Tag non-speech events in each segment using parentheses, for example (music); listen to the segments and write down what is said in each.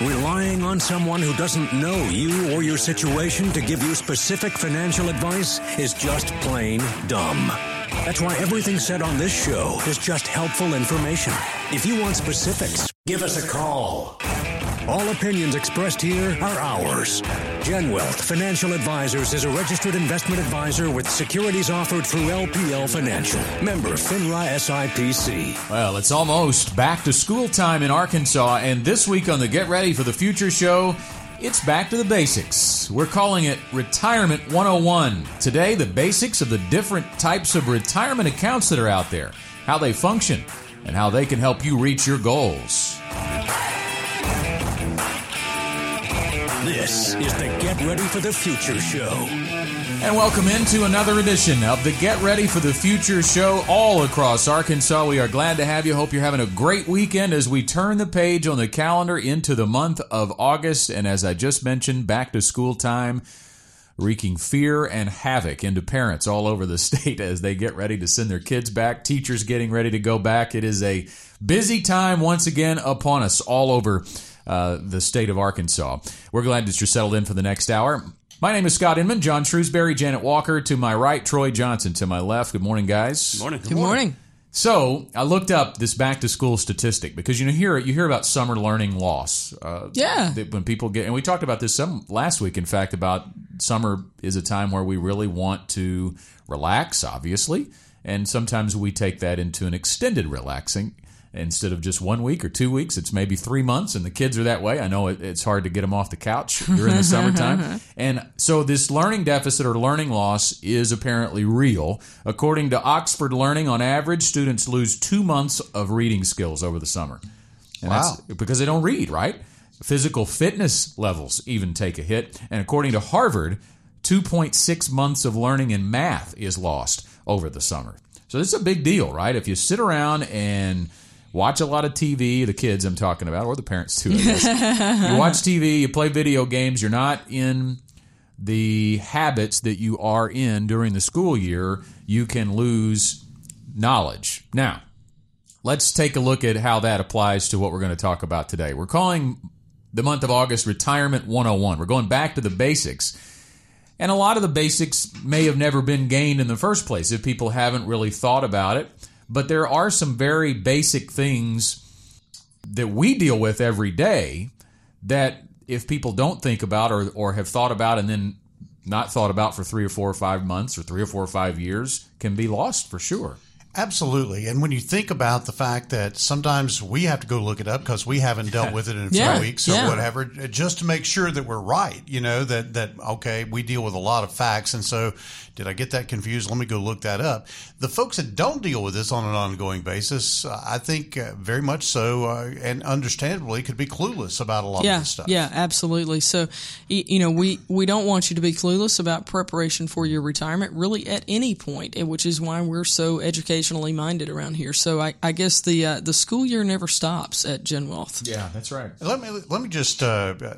Relying on someone who doesn't know you or your situation to give you specific financial advice is just plain dumb. That's why everything said on this show is just helpful information. If you want specifics, give us a call. All opinions expressed here are ours. Gen Wealth Financial Advisors is a registered investment advisor with securities offered through LPL Financial. Member FINRA SIPC. Well, it's almost back to school time in Arkansas, and this week on the Get Ready for the Future show, it's back to the basics. We're calling it Retirement 101. Today, the basics of the different types of retirement accounts that are out there, how they function, and how they can help you reach your goals. This is the Get Ready for the Future show. And welcome into another edition of the Get Ready for the Future show all across Arkansas. We are glad to have you. Hope you're having a great weekend as we turn the page on the calendar into the month of August. And as I just mentioned, back to school time, wreaking fear and havoc into parents all over the (laughs) state as they get ready to send their kids back, teachers getting ready to go back. It is a busy time once again upon us all over uh, the state of Arkansas. We're glad that you're settled in for the next hour. My name is Scott Inman, John Shrewsbury, Janet Walker to my right, Troy Johnson to my left. Good morning, guys. Good morning. Good morning. So I looked up this back to school statistic because you know hear you hear about summer learning loss. Uh, yeah. When people get and we talked about this some last week. In fact, about summer is a time where we really want to relax, obviously, and sometimes we take that into an extended relaxing instead of just one week or two weeks it's maybe three months and the kids are that way. I know it, it's hard to get them off the couch during the summertime. (laughs) And so this learning deficit or learning loss is apparently real. According to oxford learning on average students lose two months of reading skills over the summer. And Wow. that's because they don't read right? Physical fitness levels even take a hit. And according to harvard 2.6 months of learning in math is lost over the summer. So this is a big deal right? If you sit around and watch a lot of TV, the kids I'm talking about, or the parents too. (laughs) You watch TV, you play video games, you're not in the habits that you are in during the school year, you can lose knowledge. Now, let's take a look at how that applies to what we're going to talk about today. We're calling the month of August Retirement 101. We're going back to the basics. And a lot of the basics may have never been gained in the first place if people haven't really thought about it. But there are some very basic things that we deal with every day that if people don't think about or, or have thought about and then not thought about for three or four or five months or three or four or five years can be lost for sure. Absolutely. And when you think about the fact that sometimes we have to go look it up because we haven't dealt with it in a few Yeah, weeks or yeah. whatever, just to make sure that we're right, you know, that, that, okay, we deal with a lot of facts. And so did I get that confused? Let me go look that up. The folks that don't deal with this on an ongoing basis, uh, I think uh, very much so, uh, and understandably could be clueless about a lot Yeah, of this stuff. yeah, absolutely. So, you know, we we don't want you to be clueless about preparation for your retirement, really at any point, point, which is why we're so educationally minded around here. So, I, I guess the uh, the school year never stops at Gen Wealth. Yeah, that's right. Let me let me just uh, uh,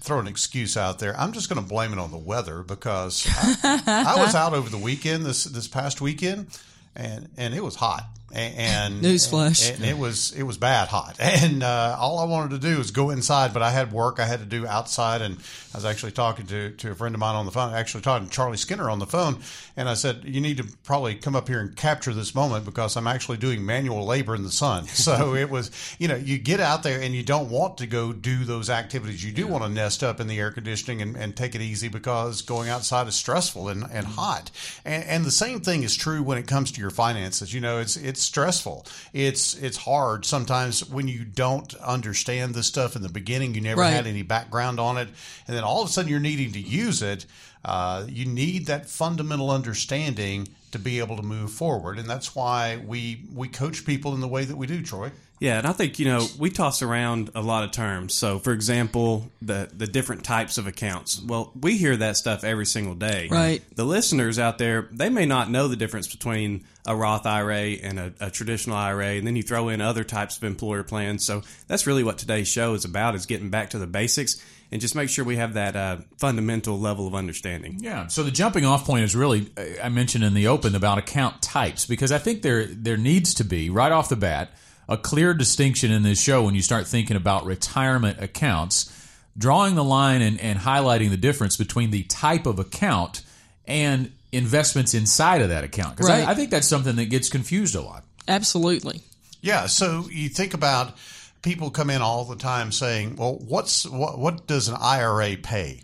throw an excuse out there. I'm just going to blame it on the weather because I, I was out over the weekend this this past weekend, and and it was hot. And, and Newsflash. and, it was it was bad hot, (laughs) and uh, all I wanted to do was go inside, but I had work I had to do outside, and I was actually talking to to a friend of mine on the phone, actually talking to Charlie Skinner on the phone, and I said, "You need to probably come up here and capture this moment because I'm actually doing manual labor in the sun." (laughs) So it was, you know, you get out there and you don't want to go do those activities. You do want to nest up in the air conditioning and, and take it easy because going outside is stressful and, and hot. And, and the same thing is true when it comes to your finances. You know, it's it's stressful. It's it's hard sometimes when you don't understand this stuff in the beginning. You never Right. had any background on it, and then all of a sudden you're needing to use it. Uh, you need that fundamental understanding to be able to move forward, and that's why we we coach people in the way that we do. Troy. Yeah, and I think you know we toss around a lot of terms. So, for example, the the different types of accounts. Well, we hear that stuff every single day. Right. The listeners out there, they may not know the difference between a Roth IRA and a, a traditional IRA, and then you throw in other types of employer plans. So that's really what today's show is about: is getting back to the basics and just make sure we have that uh, fundamental level of understanding. Yeah. So the jumping off point is really I mentioned in the open about account types because I think there there needs to be right off the bat a clear distinction in this show when you start thinking about retirement accounts, drawing the line and, and highlighting the difference between the type of account and investments inside of that account. Because Right. I, I think that's something that gets confused a lot. Absolutely. Yeah, so you think about people come in all the time saying, "Well, what's what, what does an IRA pay?"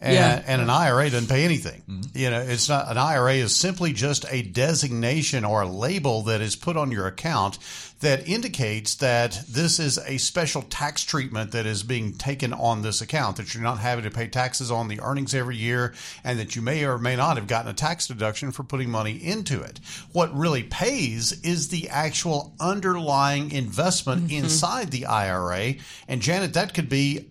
And, Yeah. and an IRA doesn't pay anything. Mm-hmm. You know, it's not an IRA is simply just a designation or a label that is put on your account that indicates that this is a special tax treatment that is being taken on this account, that you're not having to pay taxes on the earnings every year, and that you may or may not have gotten a tax deduction for putting money into it. What really pays is the actual underlying investment mm-hmm. inside the IRA. And Janet, that could be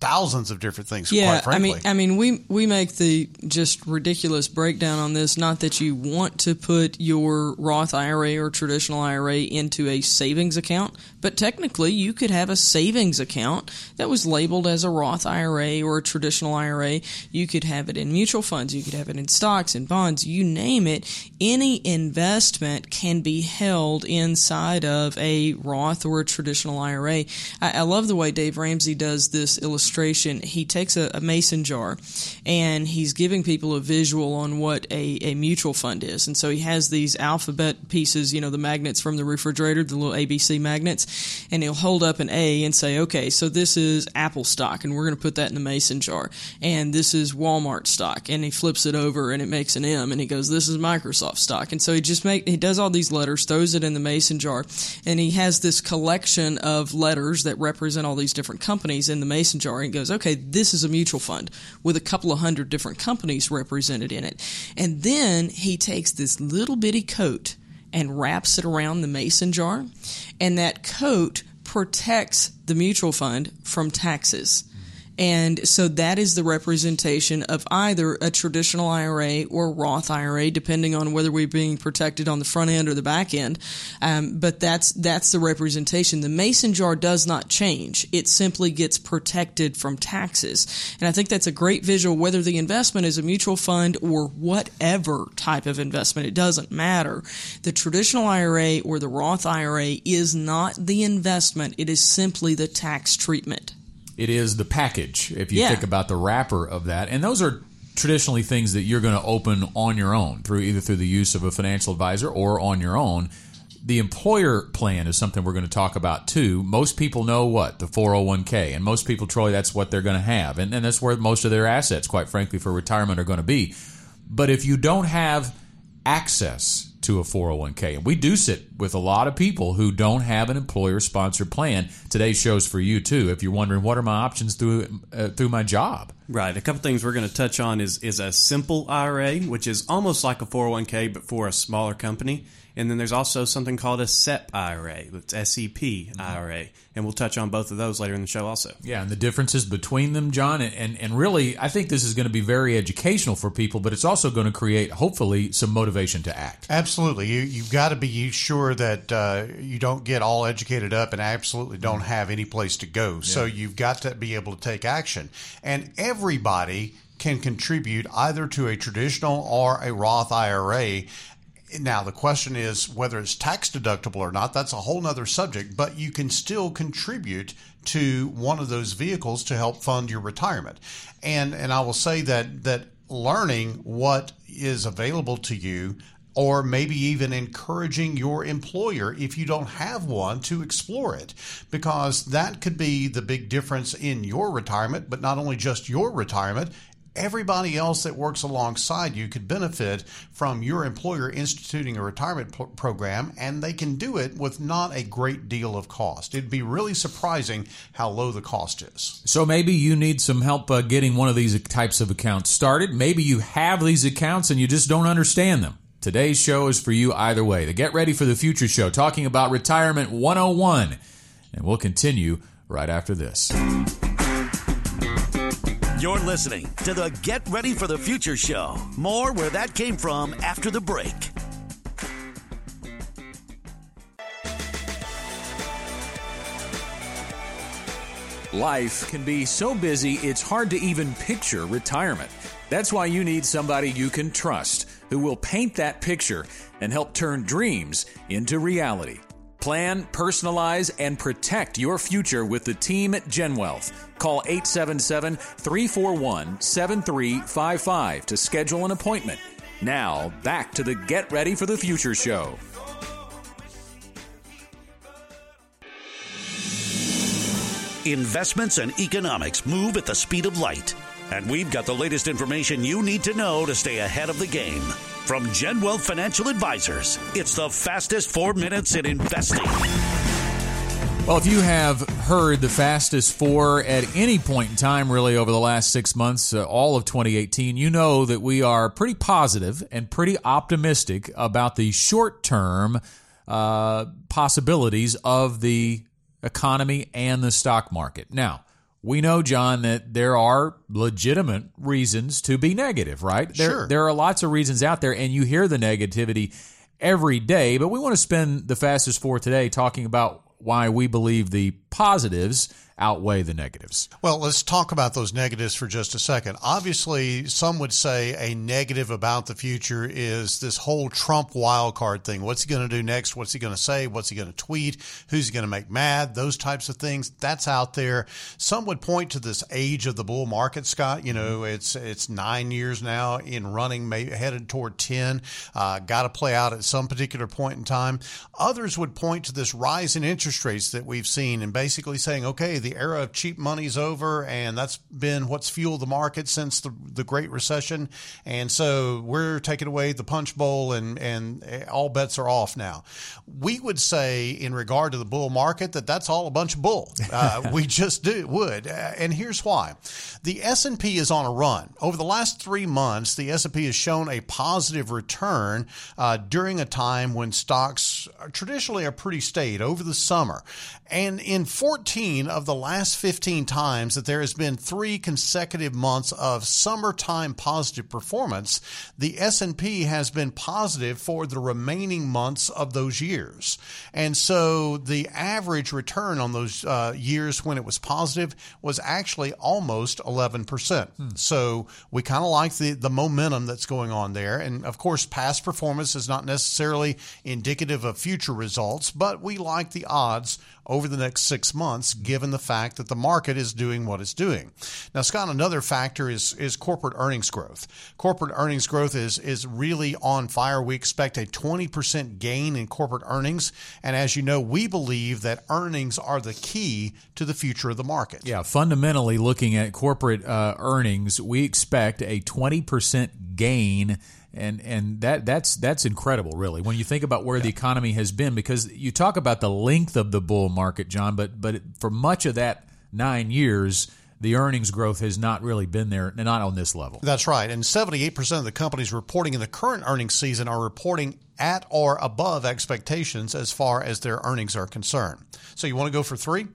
thousands of different things, Yeah, I mean, I mean, we we make the just ridiculous breakdown on this. Not that you want to put your Roth IRA or traditional IRA into a savings account, but technically you could have a savings account that was labeled as a Roth IRA or a traditional IRA. You could have it in mutual funds. You could have it in stocks and bonds. You name it. Any investment can be held inside of a Roth or a traditional IRA. I, I love the way Dave Ramsey does this illustration. He takes a, a mason jar and he's giving people a visual on what a, a mutual fund is. And so he has these alphabet pieces, you know, the magnets from the refrigerator, the little ABC magnets, and he'll hold up an A and say, okay, so this is Apple stock, and we're going to put that in the mason jar. And this is Walmart stock. And he flips it over and it makes an M, and he goes, this is Microsoft stock. And so he just make he does all these letters, throws it in the mason jar, and he has this collection of letters that represent all these different companies in the mason jar. And goes, okay, this is a mutual fund with a couple of hundred different companies represented in it. And then he takes this little bitty coat and wraps it around the mason jar, and that coat protects the mutual fund from taxes. And so that is the representation of either a traditional IRA or Roth IRA, depending on whether we're being protected on the front end or the back end. Um, but that's that's the representation. The mason jar does not change; it simply gets protected from taxes. And I think that's a great visual. Whether the investment is a mutual fund or whatever type of investment, it doesn't matter. The traditional IRA or the Roth IRA is not the investment; it is simply the tax treatment. It is the package, if you Yeah. think about the wrapper of that. And those are traditionally things that you're going to open on your own through either through the use of a financial advisor or on your own. The employer plan is something we're going to talk about too. Most people know what? The 401k. And most people, Troy, that's what they're going to have. And, and that's where most of their assets, quite frankly, for retirement are going to be. But if you don't have access to a 401k, and we do sit with a lot of people who don't have an employer sponsored plan, today's show's for you too. If you're wondering what are my options through uh, through my job, Right. A couple things we're going to touch on is is a simple IRA, which is almost like a 401k but for a smaller company. And then there's also something called a SEP IRA. It's SEP IRA, and we'll touch on both of those later in the show also. Yeah, and the differences between them, John, and, and, and really, I think this is going to be very educational for people, but it's also going to create, hopefully, some motivation to act. Absolutely. You, you've got to be sure that uh, you don't get all educated up and absolutely don't have any place to go. So you've got to be able to take action. And everybody can contribute either to a traditional or a Roth IRA. Now, the question is whether it's tax deductible or not. That's a whole nother subject, but you can still contribute to one of those vehicles to help fund your retirement. And, and I will say that, that learning what is available to you or maybe even encouraging your employer if you don't have one to explore it because that could be the big difference in your retirement but not only just your retirement everybody else that works alongside you could benefit from your employer instituting a retirement pro- program and they can do it with not a great deal of cost it'd be really surprising how low the cost is So maybe you need some help uh, getting one of these types of accounts started. Maybe you have these accounts and you just don't understand them. Today's show is for you either way. The Get Ready for the Future show, talking about Retirement 101. And we'll continue right after this. You're listening to the Get Ready for the Future show. More where that came from after the break. Life can be so busy it's hard to even picture retirement. That's why you need somebody you can trust who will paint that picture and help turn dreams into reality. Plan, personalize, and protect your future with the team at GenWealth. Call 877 341 7355 to schedule an appointment. Now, back to the Get Ready for the Future show. Investments and economics move at the speed of light. And we've got the latest information you need to know to stay ahead of the game. From GenWealth Financial Advisors, it's the fastest four minutes in investing. Well, if you have heard the fastest four at any point in time, really over the last six months, uh, all of 2018, you know that we are pretty positive and pretty optimistic about the short term uh, possibilities of the economy and the stock market. Now, we know, John, that there are legitimate reasons to be negative, right? There, Sure. There are lots of reasons out there, and you hear the negativity every day, but we want to spend the fastest four today talking about why we believe the positives outweigh the negatives. Well, let's talk about those negatives for just a second. Obviously, some would say a negative about the future is this whole Trump wildcard thing. What's he going to do next? What's he going to say? What's he going to tweet? Who's he going to make mad? Those types of things. That's out there. Some would point to this age of the bull market, Scott. You know, it's it's nine years now in running, maybe headed toward ten. Uh, Got to play out at some particular point in time. Others would point to this rise in interest rates that we've seen, and basically saying, okay, the era of cheap money's over, and that's been what's fueled the market since the, the Great Recession. And so we're taking away the punch bowl, and, and all bets are off now. We would say, in regard to the bull market, that that's all a bunch of bull. Uh, (laughs) we just do would, Uh, and here's why: the S and P is on a run. Over the last three months, the S and P has shown a positive return uh, during a time when stocks are traditionally are pretty staid over the summer. And in 14 of the last 15 times that there has been three consecutive months of summertime positive performance, the S&P has been positive for the remaining months of those years. And so the average return on those uh, years when it was positive was actually almost 11%. So we kind of like the, the momentum that's going on there. And of course, past performance is not necessarily indicative future results, but we like the odds over the next six months, given the fact that the market is doing what it's doing. Now, Scott, another factor is is corporate earnings growth. Corporate earnings growth is is really on fire. We expect a 20% gain in corporate earnings, and as you know, we believe that earnings are the key to the future of the market. Yeah, fundamentally looking at corporate uh, earnings, we expect a 20% gain and and that that's that's incredible really when you think about where the economy has been because you talk about the length of the bull market John but but for much of that 9 years the earnings growth has not really been there not on this level. That's right. And 78% of the companies reporting in the current earnings season are reporting at or above expectations as far as their earnings are concerned. So you want to go for 3?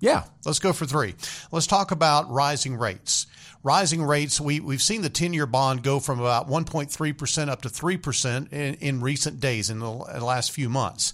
Yeah. Let's go for three. Let's talk about rising rates. Rising rates, we, we've seen the 10 year bond go from about 1.3% up to 3% in, in recent days, in the last few months.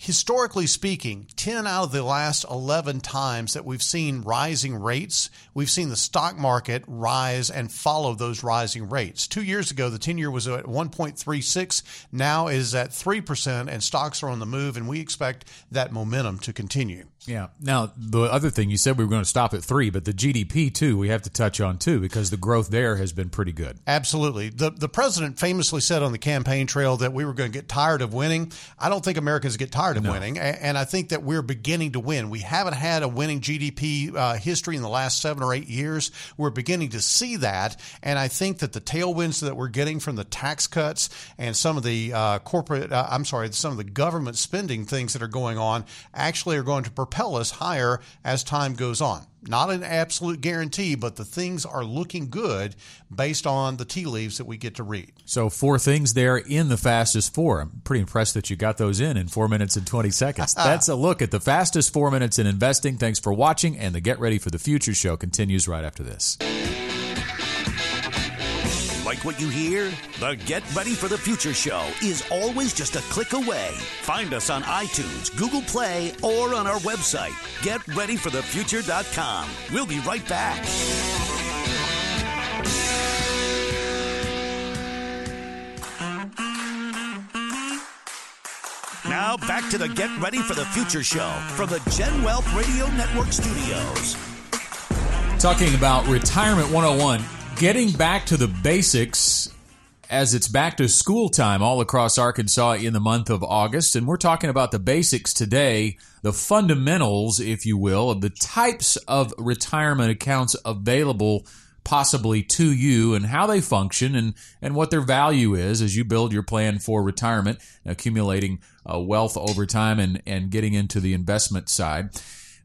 Historically speaking, 10 out of the last 11 times that we've seen rising rates, we've seen the stock market rise and follow those rising rates. Two years ago, the 10 year was at 1.36, now is at 3%, and stocks are on the move, and we expect that momentum to continue. Yeah. Now, the other thing you said we were going to stop at three, but the GDP too, we have to touch on too, because the growth there has been pretty good. Absolutely. The the president famously said on the campaign trail that we were going to get tired of winning. I don't think Americans get tired of winning, and I think that we're beginning to win. We haven't had a winning GDP uh, history in the last seven or eight years. We're beginning to see that, and I think that the tailwinds that we're getting from the tax cuts and some of the uh, corporate, uh, I'm sorry, some of the government spending things that are going on actually are going to propel us higher as time goes on. Not an absolute guarantee, but the things are looking good based on the tea leaves that we get to read. So four things there in the fastest four. I'm pretty impressed that you got those in in four minutes and 20 seconds. (laughs) That's a look at the fastest four minutes in investing. Thanks for watching, and the Get Ready for the Future show continues right after this. Like what you hear? The Get Ready for the Future show is always just a click away. Find us on iTunes, Google Play, or on our website, getreadyforthefuture.com. We'll be right back. Now back to the Get Ready for the Future show from the Gen Wealth Radio Network studios. Talking about Retirement 101, getting back to the basics as it's back to school time all across Arkansas in the month of August. And we're talking about the basics today, the fundamentals, if you will, of the types of retirement accounts available possibly to you and how they function and, and what their value is as you build your plan for retirement, accumulating uh, wealth over time and, and getting into the investment side.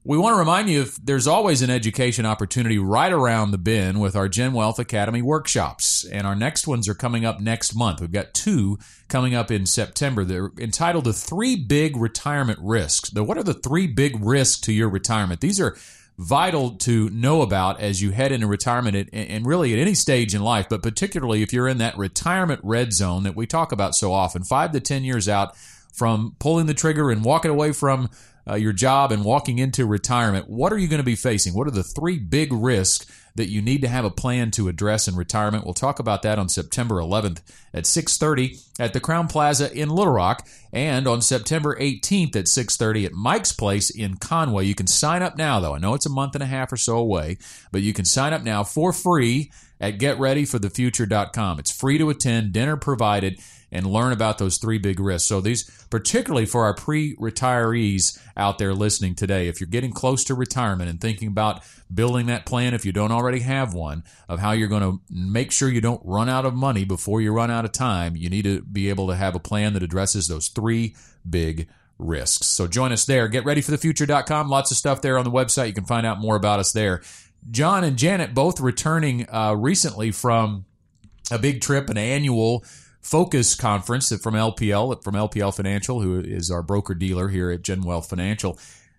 We want to remind you there's always an education opportunity right around the bend with our Gen Wealth Academy workshops. And our next ones are coming up next month. We've got two coming up in September. They're entitled The Three Big Retirement Risks. The, what are the three big risks to your retirement? These are vital to know about as you head into retirement and really at any stage in life, but particularly if you're in that retirement red zone that we talk about so often, five to 10 years out from pulling the trigger and walking away from uh, your job and walking into retirement, what are you going to be facing? What are the three big risks that you need to have a plan to address in retirement? We'll talk about that on September 11th at 6:30 at the Crowne Plaza in Little Rock and on September 18th at 6:30 at Mike's Place in Conway. You can sign up now though. I know it's a month and a half or so away, but you can sign up now for free at getreadyforthefuture.com. It's free to attend, dinner provided and learn about those three big risks. So these, particularly for our pre-retirees out there listening today, if you're getting close to retirement and thinking about building that plan, if you don't already have one, of how you're going to make sure you don't run out of money before you run out of time, you need to be able to have a plan that addresses those three big risks. So join us there. Get ready for the future.com. Lots of stuff there on the website. You can find out more about us there. John and Janet both returning uh, recently from a big trip, an annual Focus Conference from LPL, from LPL Financial, who is our broker dealer here at Gen Wealth Financial.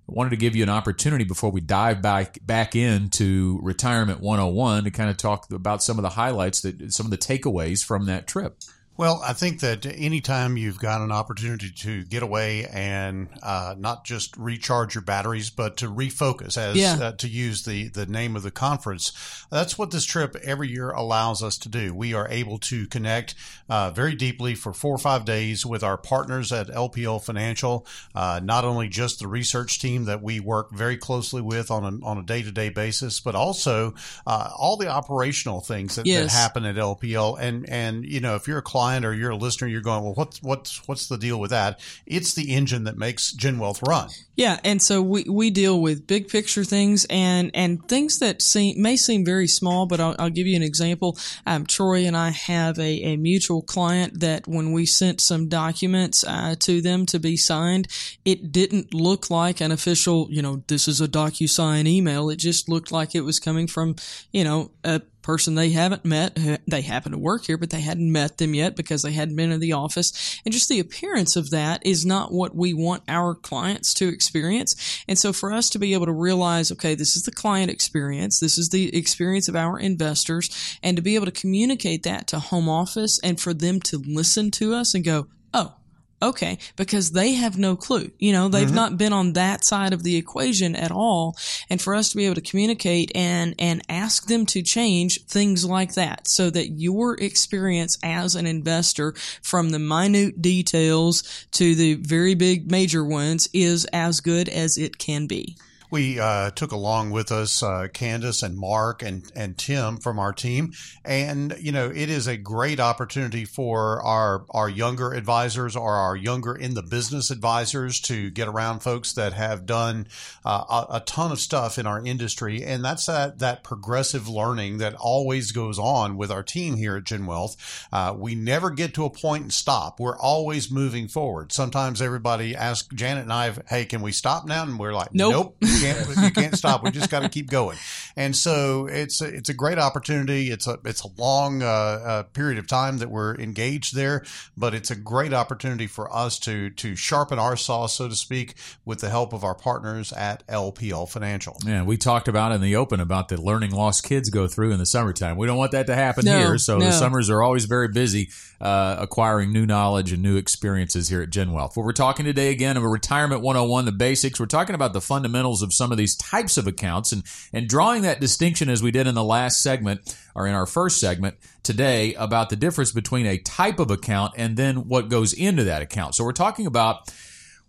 I wanted to give you an opportunity before we dive back back into Retirement 101 to kind of talk about some of the highlights that some of the takeaways from that trip. Well, I think that anytime you've got an opportunity to get away and uh, not just recharge your batteries, but to refocus, as yeah. uh, to use the the name of the conference, that's what this trip every year allows us to do. We are able to connect uh, very deeply for four or five days with our partners at LPL Financial. Uh, not only just the research team that we work very closely with on a on a day to day basis, but also uh, all the operational things that, yes. that happen at LPL. And and you know, if you're a client client or you're a listener, you're going, well, what's what's what's the deal with that? It's the engine that makes Gen Wealth run. Yeah, and so we, we deal with big picture things and and things that seem may seem very small, but I'll, I'll give you an example. Um, Troy and I have a, a mutual client that when we sent some documents uh, to them to be signed, it didn't look like an official, you know, this is a DocuSign email. It just looked like it was coming from, you know, a person they haven't met. They happen to work here, but they hadn't met them yet because they hadn't been in the office. And just the appearance of that is not what we want our clients to experience. And so for us to be able to realize, okay, this is the client experience. This is the experience of our investors and to be able to communicate that to home office and for them to listen to us and go, oh, Okay, because they have no clue. You know, they've mm-hmm. not been on that side of the equation at all. And for us to be able to communicate and, and ask them to change things like that so that your experience as an investor from the minute details to the very big major ones is as good as it can be we uh, took along with us uh, Candace and Mark and, and Tim from our team. And, you know, it is a great opportunity for our, our younger advisors or our younger in the business advisors to get around folks that have done uh, a, a, ton of stuff in our industry. And that's that, that progressive learning that always goes on with our team here at Gen Wealth. Uh, we never get to a point and stop. We're always moving forward. Sometimes everybody asks Janet and I, hey, can we stop now? And we're like, nope. nope can't you can't stop. We just got to keep going. And so it's a, it's a great opportunity. It's a it's a long uh, uh, period of time that we're engaged there, but it's a great opportunity for us to to sharpen our saw, so to speak, with the help of our partners at LPL Financial. Yeah, we talked about in the open about the learning loss kids go through in the summertime. We don't want that to happen no, here, so no. the summers are always very busy uh, acquiring new knowledge and new experiences here at Gen Wealth. Well, we're talking today again of a retirement 101, the basics. We're talking about the fundamentals of some of these types of accounts and, and drawing that distinction as we did in the last segment or in our first segment today about the difference between a type of account and then what goes into that account. So we're talking about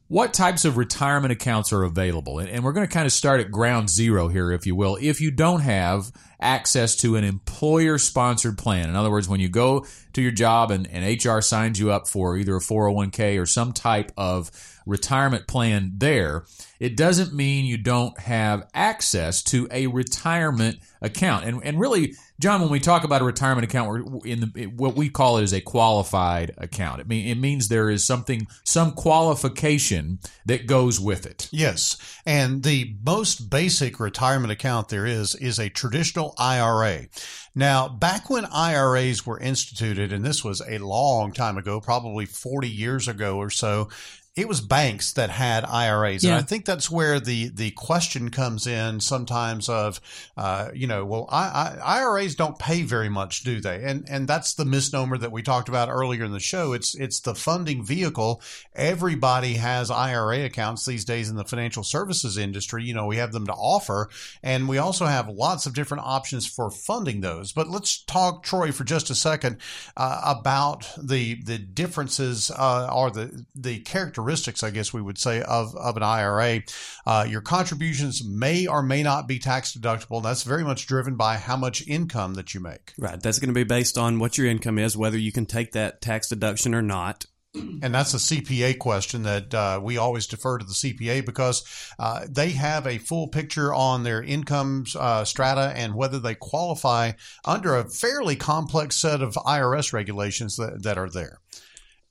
what types of retirement accounts are available. And, we're going to kind of start at ground zero here, if you will. If you don't have access to an employer sponsored plan, in other words, when you go to your job and, and HR signs you up for either a 401k or some type of retirement plan there, it doesn't mean you don't have access to a retirement account. And, and really, John, when we talk about a retirement account, we're in the, what we call it is a qualified account. It, mean, it means there is something, some qualification that goes with it. Yes. And the most basic retirement account there is, is a traditional IRA. Now, back when IRAs were instituted, and this was a long time ago, probably 40 years ago or so, it was banks that had IRAs. Yeah. And I think that's where the, the question comes in sometimes of, uh, you know, well, I, I, IRAs don't pay very much, do they? And, and that's the misnomer that we talked about earlier in the show. It's, it's the funding vehicle. Everybody has IRA accounts these days in the financial services industry. You know, we have them to offer and we also have lots of different options for funding those. But let's talk, Troy, for just a second, uh, about the, the differences, uh, or the, the characteristics characteristics, I guess we would say, of, of an IRA. Uh, your contributions may or may not be tax deductible. That's very much driven by how much income that you make. Right. That's going to be based on what your income is, whether you can take that tax deduction or not. And that's a CPA question that uh, we always defer to the CPA because uh, they have a full picture on their income uh, strata and whether they qualify under a fairly complex set of IRS regulations that, that are there.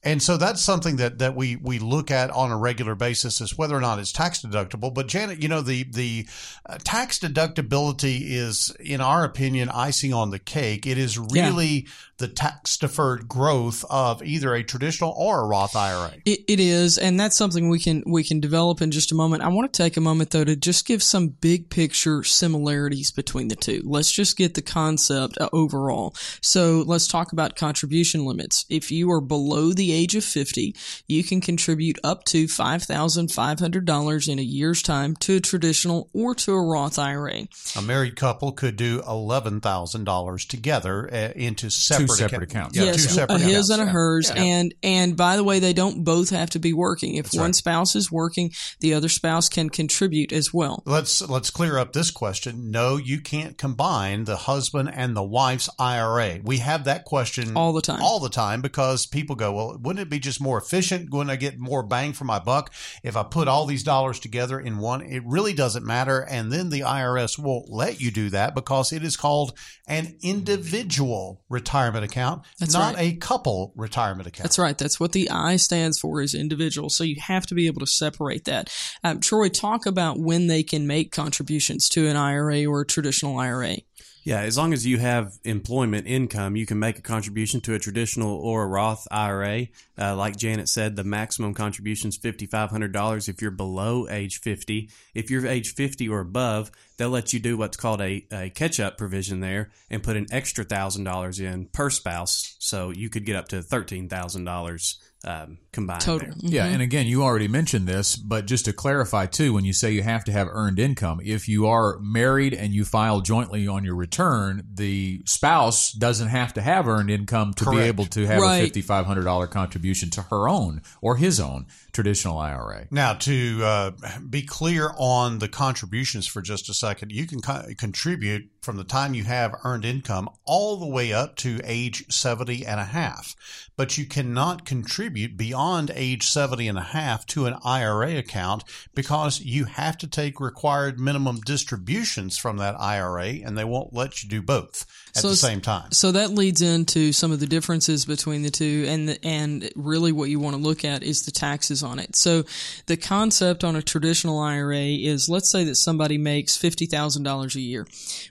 And so that's something that, that we, we look at on a regular basis is whether or not it's tax deductible. But Janet, you know, the, the uh, tax deductibility is, in our opinion, icing on the cake. It is really yeah the tax deferred growth of either a traditional or a Roth IRA. It, it is, and that's something we can we can develop in just a moment. I want to take a moment though to just give some big picture similarities between the two. Let's just get the concept uh, overall. So let's talk about contribution limits. If you are below the age of 50, you can contribute up to $5,500 in a year's time to a traditional or to a Roth IRA. A married couple could do $11,000 together uh, into separate two separate accounts. Yeah, yes, two separate a his and a hers. Yeah. And and by the way, they don't both have to be working. If That's one right. spouse is working, the other spouse can contribute as well. Let's let's clear up this question. No, you can't combine the husband and the wife's IRA. We have that question all the time. All the time because people go, well, wouldn't it be just more efficient? Wouldn't I get more bang for my buck if I put all these dollars together in one? It really doesn't matter. And then the IRS won't let you do that because it is called an individual retirement account, That's not right. a couple retirement account. That's right. That's what the I stands for is individual. So you have to be able to separate that. Um, Troy, talk about when they can make contributions to an IRA or a traditional IRA. Yeah, as long as you have employment income, you can make a contribution to a traditional or a Roth IRA. Uh, like Janet said, the maximum contribution is $5,500 if you're below age 50. If you're age 50 or above, they'll let you do what's called a, a catch up provision there and put an extra $1,000 in per spouse. So you could get up to $13,000 um, combined. Total. Mm-hmm. Yeah, and again, you already mentioned this, but just to clarify too, when you say you have to have earned income, if you are married and you file jointly on your return, the spouse doesn't have to have earned income to Correct. be able to have right. a fifty five hundred dollar contribution to her own or his own traditional IRA. Now, to uh, be clear on the contributions for just a second, you can co- contribute from the time you have earned income all the way up to age 70 and a half. But you cannot contribute beyond age 70 and a half to an IRA account because you have to take required minimum distributions from that IRA and they won't let you do both at so, the same time. So that leads into some of the differences between the two and and really what you want to look at is the taxes on it. So the concept on a traditional IRA is let's say that somebody makes $50,000 a year.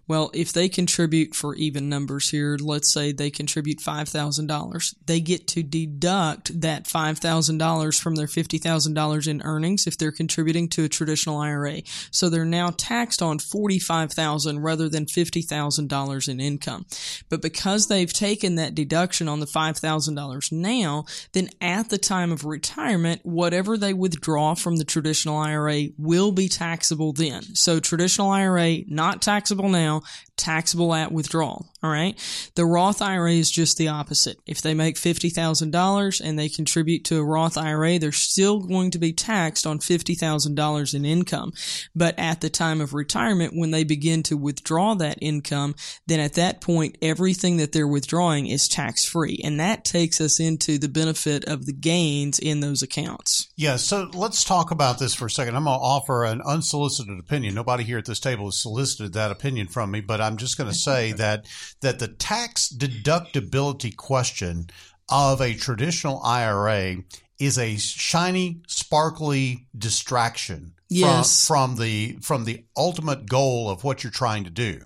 Well, Well, if they contribute for even numbers here, let's say they contribute $5,000, they get to deduct that $5,000 from their $50,000 in earnings if they're contributing to a traditional IRA. So they're now taxed on 45,000 rather than $50,000 in income. But because they've taken that deduction on the $5,000 now, then at the time of retirement, whatever they withdraw from the traditional IRA will be taxable then. So traditional IRA, not taxable now, taxable at withdrawal. All right. The Roth IRA is just the opposite. If they make $50,000 and they contribute to a Roth IRA, they're still going to be taxed on $50,000 in income. But at the time of retirement, when they begin to withdraw that income, then at that point, everything that they're withdrawing is tax free. And that takes us into the benefit of the gains in those accounts. Yeah. So let's talk about this for a second. I'm going to offer an unsolicited opinion. Nobody here at this table has solicited that opinion from me, but I'm just going (laughs) to say that that the tax deductibility question of a traditional IRA is a shiny, sparkly distraction Yes. from, from the from the ultimate goal of what you're trying to do.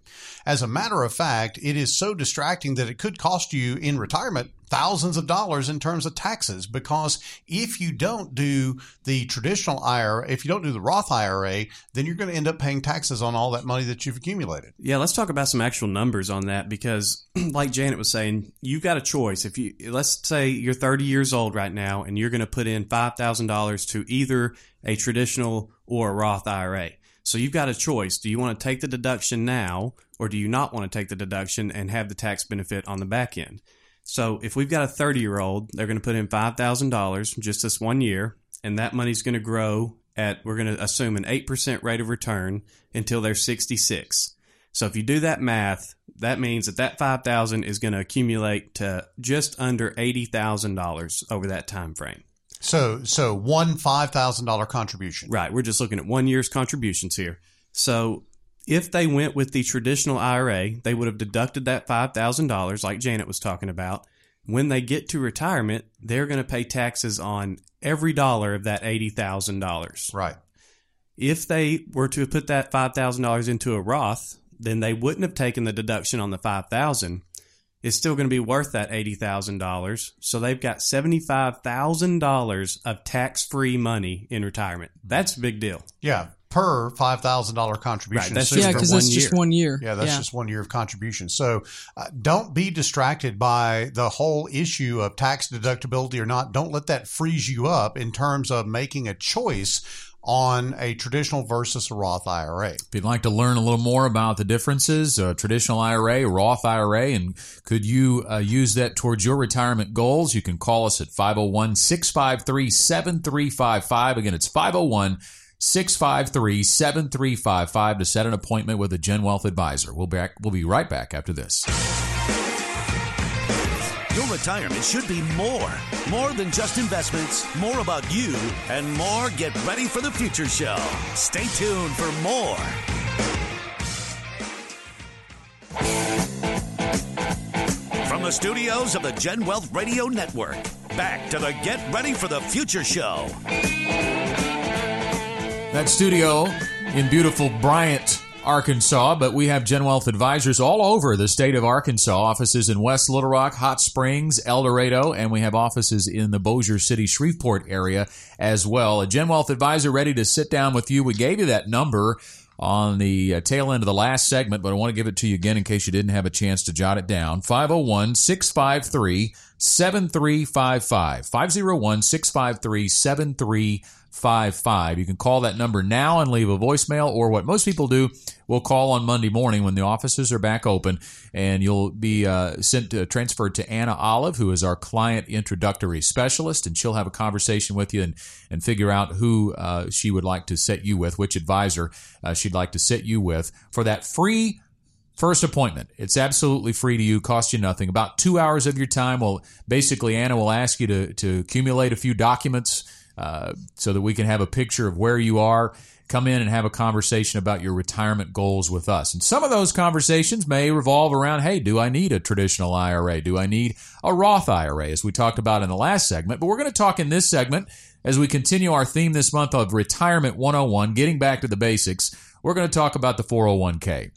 As a matter of fact, it is so distracting that it could cost you in retirement thousands of dollars in terms of taxes because if you don't do the traditional IRA, if you don't do the Roth IRA, then you're going to end up paying taxes on all that money that you've accumulated. Yeah, let's talk about some actual numbers on that because, (clears throat) like Janet was saying, you've got a choice. If you let's say you're 30 years old right now and you're going to put in five thousand dollars to either a traditional or a Roth IRA, so you've got a choice. Do you want to take the deduction now, or do you not want to take the deduction and have the tax benefit on the back end? So if we've got a 30 year old, they're going to put in $5,000 just this one year, and that money's going to grow at, we're going to assume an 8% rate of return until they're 66. So if you do that math, that means that that 5000 is going to accumulate to just under $80,000 over that time frame. So so one five thousand dollar contribution. Right. We're just looking at one year's contributions here. So if they went with the traditional IRA, they would have deducted that $5,000, like Janet was talking about. When they get to retirement, they're going to pay taxes on every dollar of that $80,000. Right. If they were to put that $5,000 into a Roth, then they wouldn't have taken the deduction on the 5000 It's still going to be worth that $80,000. So they've got $75,000 of tax free money in retirement. That's a big deal. Yeah. Per five thousand dollar contribution. Right, that's just Yeah, for because one that's just one year. Yeah, that's just one year of contribution. So uh, don't be distracted by the whole issue of tax deductibility or not. Don't let that freeze you up in terms of making a choice on a traditional versus a Roth IRA. If you'd like to learn a little more about the differences, traditional IRA, Roth IRA, and could you uh, use that towards your retirement goals, you can call us at 501 653 7355. Again, it's 501 653 7355 to set an appointment with a Gen Wealth advisor. We'll, back, we'll be right back after this. Retirement should be more. More than just investments, more about you, and more Get Ready for the Future show. Stay tuned for more. From the studios of the Gen Wealth Radio Network, back to the Get Ready for the Future show. That studio in beautiful Bryant, Arkansas, but we have Gen Wealth advisors all over the state of Arkansas. Offices in West Little Rock, Hot Springs, El Dorado, and we have offices in the Bossier City, Shreveport area as well. A Gen Wealth advisor ready to sit down with you. We gave you that number on the uh, tail end of the last segment, but I want to give it to you again in case you didn't have a chance to jot it down. 501 653 7355. 501 653 7355. You can call that number now and leave a voicemail, or what most people do, we'll call on Monday morning when the offices are back open, and you'll be uh, sent uh, transferred to Anna Olive, who is our client introductory specialist, and she'll have a conversation with you and, and figure out who uh, she would like to set you with, which advisor uh, she'd like to set you with for that free First appointment. It's absolutely free to you, cost you nothing. About two hours of your time. Well, basically, Anna will ask you to, to accumulate a few documents uh, so that we can have a picture of where you are. Come in and have a conversation about your retirement goals with us. And some of those conversations may revolve around hey, do I need a traditional IRA? Do I need a Roth IRA, as we talked about in the last segment? But we're going to talk in this segment as we continue our theme this month of Retirement 101, getting back to the basics. We're going to talk about the 401k.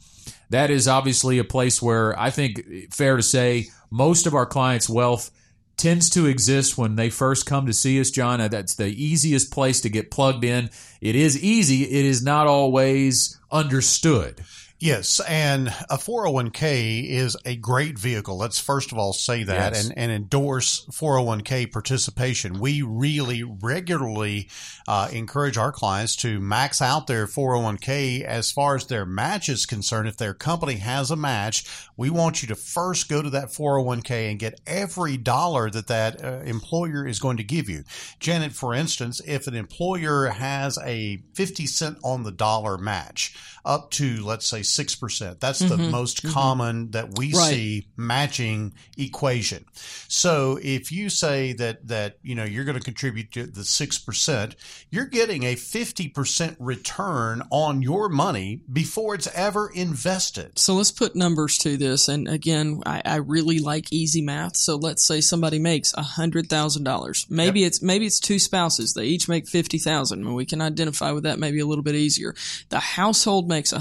That is obviously a place where I think fair to say most of our clients' wealth tends to exist when they first come to see us, John. That's the easiest place to get plugged in. It is easy. It is not always understood. Yes, and a 401k is a great vehicle. Let's first of all say that Yes. and, and endorse 401k participation. We really regularly uh, encourage our clients to max out their 401k as far as their match is concerned. If their company has a match, we want you to first go to that 401k and get every dollar that that uh, employer is going to give you. Janet, for instance, if an employer has a 50 cent on the dollar match up to, let's say, 6%, that's the mm-hmm. most mm-hmm. common that we Right. see matching equation. So if you say that, that, you know, you're going to contribute to the 6%, you're getting a 50% return on your money before it's ever invested. So let's put numbers to this. And again, I, I really like easy math. So let's say somebody makes a hundred thousand dollars. Maybe it's maybe it's two spouses. They each make fifty thousand. And we can identify with that maybe a little bit easier. The household makes a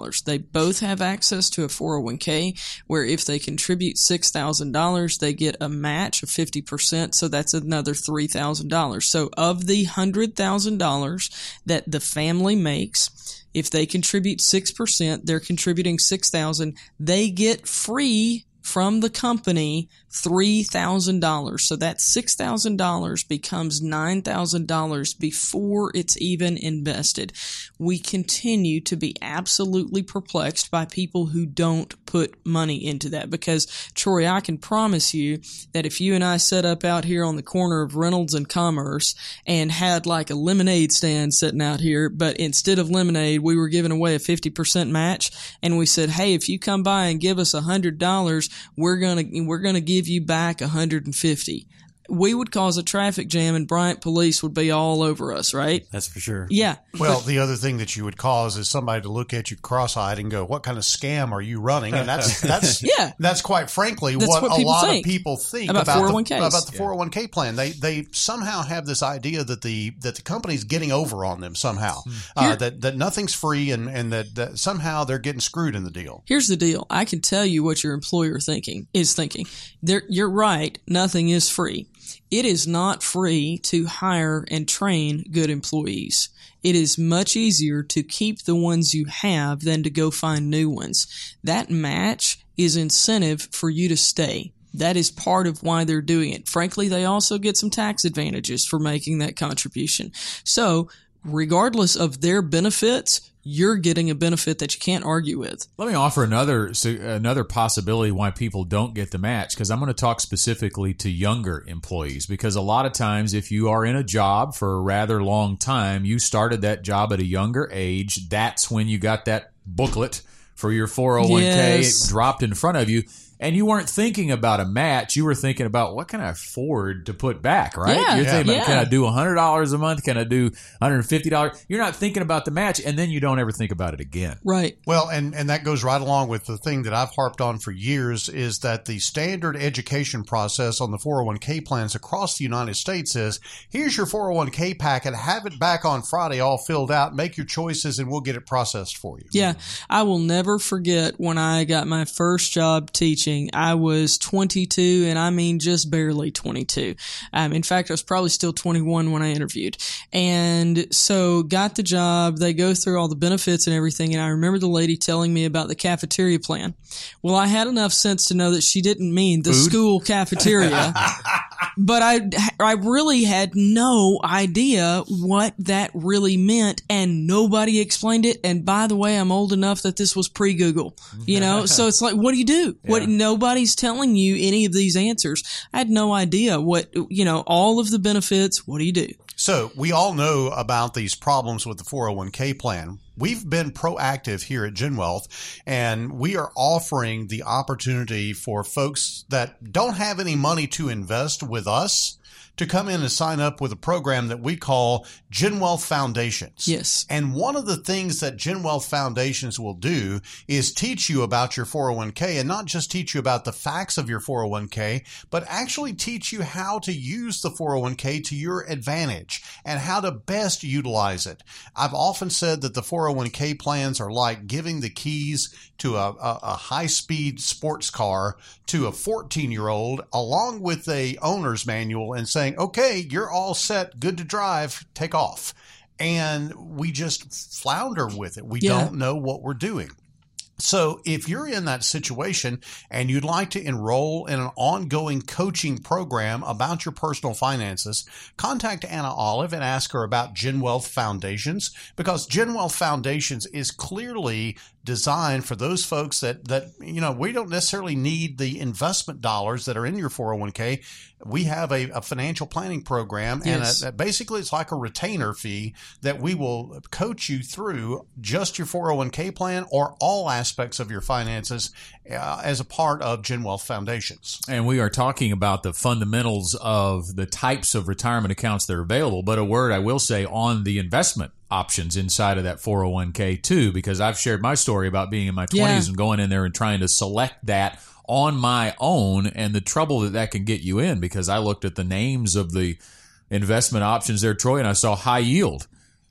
dollars. They both have access to a four hundred one k where if they contribute six thousand dollars, they get a match of fifty percent. So that's another three thousand dollars. So of the hundred thousand dollars that the family makes, if they contribute 6%, they're contributing 6,000, they get free from the company $3,000. So that $6,000 becomes $9,000 before it's even invested. We continue to be absolutely perplexed by people who don't put money into that because Troy, I can promise you that if you and I set up out here on the corner of Reynolds and Commerce and had like a lemonade stand sitting out here, but instead of lemonade, we were giving away a 50% match and we said, Hey, if you come by and give us a hundred dollars, we're going to, we're going to give you back a hundred and fifty. We would cause a traffic jam and Bryant police would be all over us, right? That's for sure. Yeah. Well, the other thing that you would cause is somebody to look at you cross-eyed and go, "What kind of scam are you running?" And that's (laughs) that's Yeah. that's quite frankly That's what, what a lot think of people think about about, 401ks. the, about the 401k plan. They they somehow have this idea that the that the company's getting over on them somehow, uh, that that nothing's free and and that, that somehow they're getting screwed in the deal. Here's the deal. I can tell you what your employer thinking is thinking. There, you're right. Nothing is free. It is not free to hire and train good employees. It is much easier to keep the ones you have than to go find new ones. That match is incentive for you to stay. That is part of why they're doing it. Frankly, they also get some tax advantages for making that contribution. So, regardless of their benefits, you're getting a benefit that you can't argue with. Let me offer another another possibility why people don't get the match because I'm going to talk specifically to younger employees because a lot of times if you are in a job for a rather long time, you started that job at a younger age, that's when you got that booklet for your 401k Yes. dropped in front of you and you weren't thinking about a match, you were thinking about what can I afford to put back, right? Yeah, You're thinking yeah. can I do $100 a month? Can I do $150? You're not thinking about the match and then you don't ever think about it again. Right. Well, and, and that goes right along with the thing that I've harped on for years is that the standard education process on the 401k plans across the United States is here's your 401k packet, have it back on Friday all filled out, make your choices, and we'll get it processed for you. Yeah, I will never forget when I got my first job teaching. I was 22, and I mean just barely 22. Um, in fact, I was probably still 21 when I interviewed. And so got the job. They go through all the benefits and everything. And I remember the lady telling me about the cafeteria plan. Well, I had enough sense to know that she didn't mean the school cafeteria. (laughs) but I, I really had no idea what that really meant and nobody explained it. And by the way, I'm old enough that this was pre Google, you know? (laughs) so it's like, what do you do? What, nobody's telling you any of these answers. I had no idea what, you know, all of the benefits. What do you do? So we all know about these problems with the 401k plan. We've been proactive here at GenWealth and we are offering the opportunity for folks that don't have any money to invest with us to come in and sign up with a program that we call GenWealth Foundations. Yes. And one of the things that GenWealth Foundations will do is teach you about your 401k and not just teach you about the facts of your 401k, but actually teach you how to use the 401k to your advantage and how to best utilize it. I've often said that the 401k plans are like giving the keys to a, a, a high speed sports car to a 14 year old along with a owner's manual and saying, okay, you're all set, good to drive, take off. And we just flounder with it. We Yeah. don't know what we're doing. So, if you're in that situation and you'd like to enroll in an ongoing coaching program about your personal finances, contact Anna Olive and ask her about Gen Wealth Foundations because Gen Wealth Foundations is clearly designed for those folks that that you know we don't necessarily need the investment dollars that are in your 401k. We have a, a financial planning program, Yes. and a, basically it's like a retainer fee that we will coach you through just your 401k plan or all aspects of your finances uh, as a part of Gen Wealth Foundations. And we are talking about the fundamentals of the types of retirement accounts that are available. But a word I will say on the investment options inside of that 401k too, because I've shared my story about being in my 20s Yeah. and going in there and trying to select that on my own and the trouble that that can get you in because I looked at the names of the investment options there, Troy, and I saw high yield.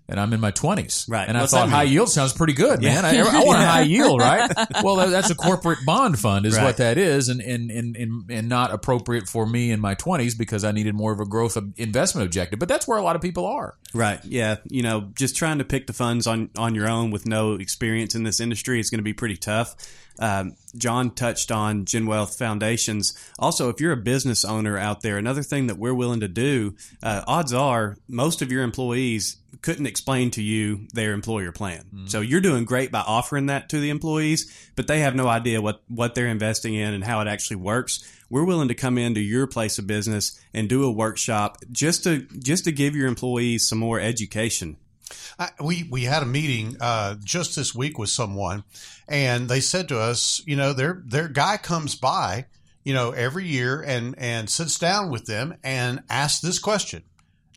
And I'm in my 20s. Right. And I What's thought high yield sounds pretty good, man. I, I want (laughs) a high yield, right? Well, that's a corporate bond fund, is Right. what that is, and, and, and, and, and not appropriate for me in my 20s because I needed more of a growth investment objective. But that's where a lot of people are. Right. Yeah. You know, just trying to pick the funds on on your own with no experience in this industry is going to be pretty tough. Um, John touched on Gen Wealth Foundations. Also, if you're a business owner out there, another thing that we're willing to do, uh, odds are most of your employees couldn't explain to you their employer plan. So you're doing great by offering that to the employees, but they have no idea what, what they're investing in and how it actually works. We're willing to come into your place of business and do a workshop just to just to give your employees some more education. I, we we had a meeting uh, just this week with someone, and they said to us, you know, their their guy comes by, you know, every year and and sits down with them and asks this question: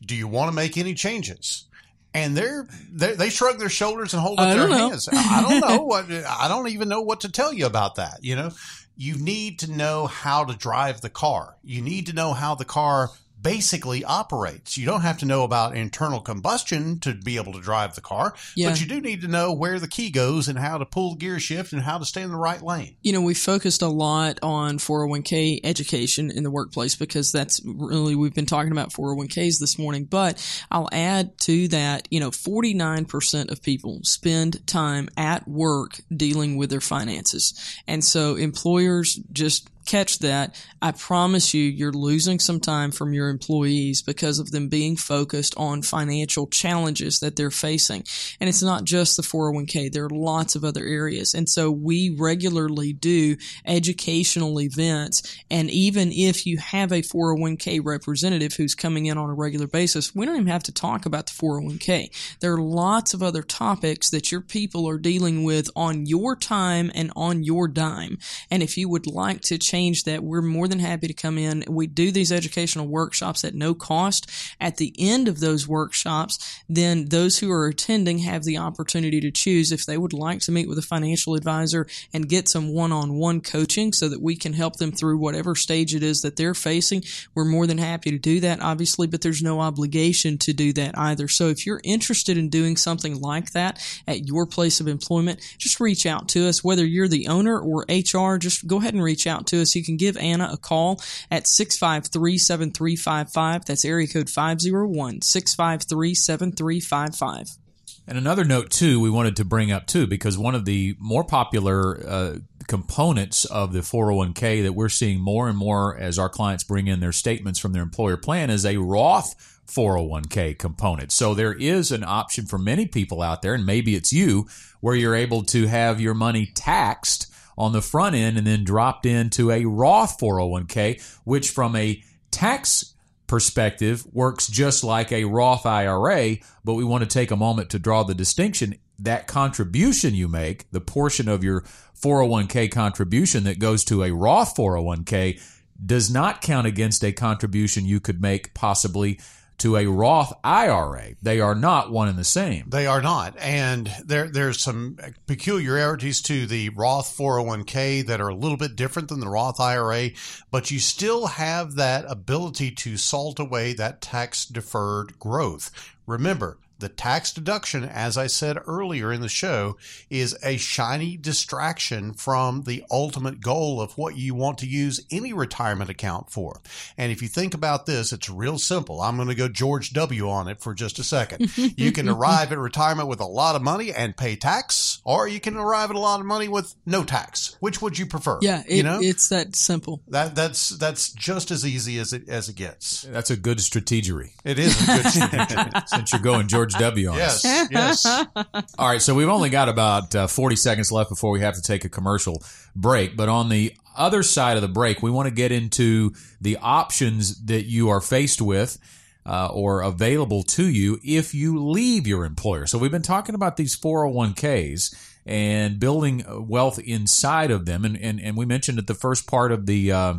Do you want to make any changes? And they're, they're, they shrug their shoulders and hold up their know. hands. I don't know (laughs) what I don't even know what to tell you about that. You know, you need to know how to drive the car. You need to know how the car basically operates. You don't have to know about internal combustion to be able to drive the car, Yeah. but you do need to know where the key goes and how to pull the gear shift and how to stay in the right lane. You know, we focused a lot on 401k education in the workplace because that's really, we've been talking about 401ks this morning. But I'll add to that, you know, 49% of people spend time at work dealing with their finances. And so employers just catch that. I promise you, you're losing some time from your employees because of them being focused on financial challenges that they're facing. And it's not just the 401k, there are lots of other areas. And so we regularly do educational events. And even if you have a 401k representative who's coming in on a regular basis, we don't even have to talk about the 401k. There are lots of other topics that your people are dealing with on your time and on your dime. And if you would like to change that, we're more than happy to come in. We do these educational workshops at no cost. At the end of those workshops, then those who are attending have the opportunity to choose if they would like to meet with a financial advisor and get some one-on-one coaching so that we can help them through whatever stage it is that they're facing. We're more than happy to do that, obviously, but there's no obligation to do that either. So if you're interested in doing something like that at your place of employment, just reach out to us. Whether you're the owner or HR, just go ahead and reach out to us. You can give Anna a call at 653-7355. That's area code 501-653-7355. And another note too, we wanted to bring up too, because one of the more popular uh, components of the 401k that we're seeing more and more as our clients bring in their statements from their employer plan is a Roth 401k component. So there is an option for many people out there, and maybe it's you, where you're able to have your money taxed on the front end and then dropped into a Roth 401k, which from a tax perspective works just like a Roth IRA, but we want to take a moment to draw the distinction. That contribution you make, the portion of your 401k contribution that goes to a Roth 401k, does not count against a contribution you could make possibly to a Roth IRA. They are not one and the same. They are not. And there there's some peculiarities to the Roth 401k that are a little bit different than the Roth IRA, but you still have that ability to salt away that tax deferred growth. Remember, the tax deduction, as I said earlier in the show, is a shiny distraction from the ultimate goal of what you want to use any retirement account for. And if you think about this, it's real simple. I'm going to go George W on it for just a second. you can (laughs) arrive at retirement with a lot of money and pay tax, or you can arrive at a lot of money with no tax. Which would you prefer? Yeah, it, you know it's that simple. that that's that's just as easy as it as it gets. That's a good strategery It is a good (laughs) strategy. since you're going George W on us. yes, (laughs) yes. All right, so we've only got about uh, 40 seconds left before we have to take a commercial break. But on the other side of the break, we want to get into the options that you are faced with uh, or available to you if you leave your employer. So we've been talking about these 401ks and building wealth inside of them. And, and, and we mentioned at the first part of the, uh,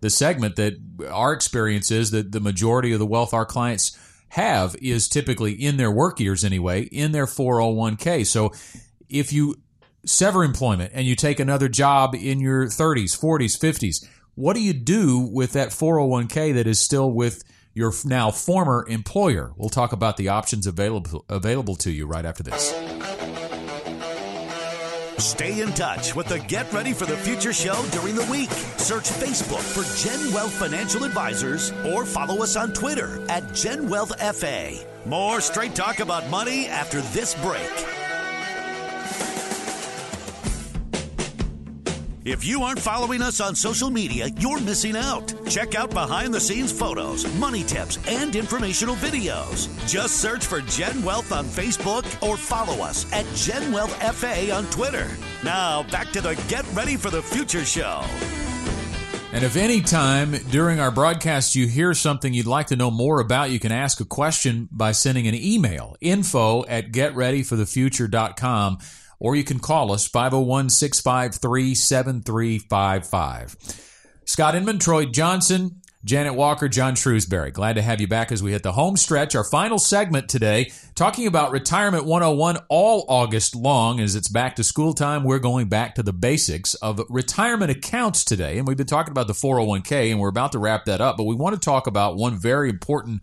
the segment that our experience is that the majority of the wealth our clients have is typically in their work years anyway, in their 401k. So if you sever employment and you take another job in your 30s, 40s, 50s, what do you do with that 401k that is still with your now former employer? We'll talk about the options available available to you right after this. Stay in touch with the Get Ready for the Future show during the week. Search Facebook for Gen Wealth Financial Advisors or follow us on Twitter at Gen Wealth FA. More straight talk about money after this break. If you aren't following us on social media, you're missing out. Check out behind the scenes photos, money tips, and informational videos. Just search for Gen Wealth on Facebook or follow us at Gen Wealth FA on Twitter. Now, back to the Get Ready for the Future show. And if any time during our broadcast you hear something you'd like to know more about, you can ask a question by sending an email info at getreadyforthefuture.com or you can call us 501 653 7355. Scott Inman, Troy Johnson, Janet Walker, John Shrewsbury. Glad to have you back as we hit the home stretch. Our final segment today, talking about Retirement 101 all August long. As it's back to school time, we're going back to the basics of retirement accounts today. And we've been talking about the 401k, and we're about to wrap that up. But we want to talk about one very important